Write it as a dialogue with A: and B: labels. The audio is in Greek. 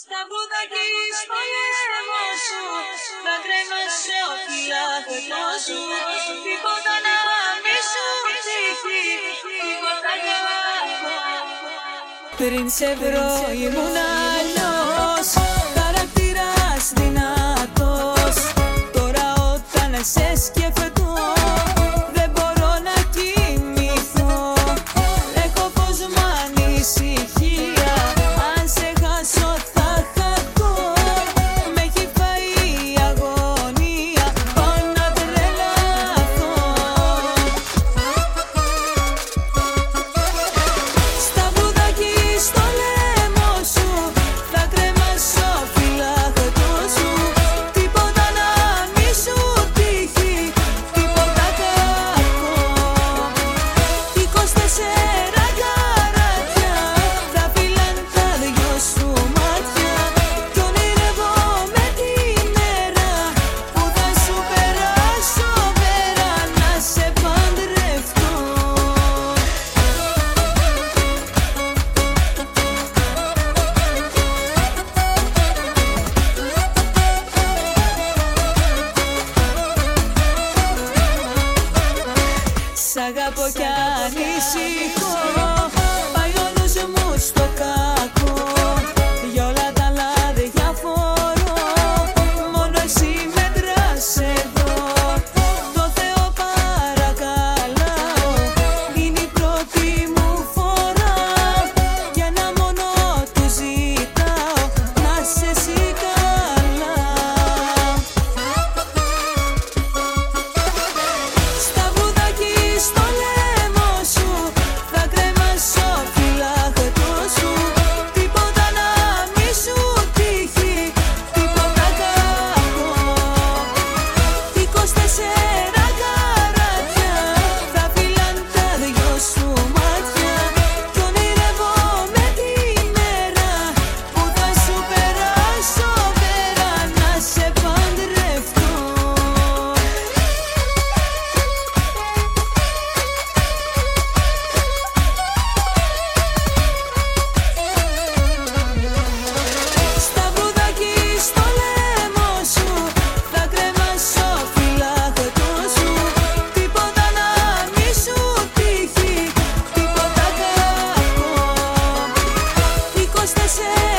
A: Στα και στο γέμο σου Θα σε ό,τι λάθο σου. Τίποτα να μη σου τύχει Τίποτα να Πριν σε βρω ήμουνα mis hijos. say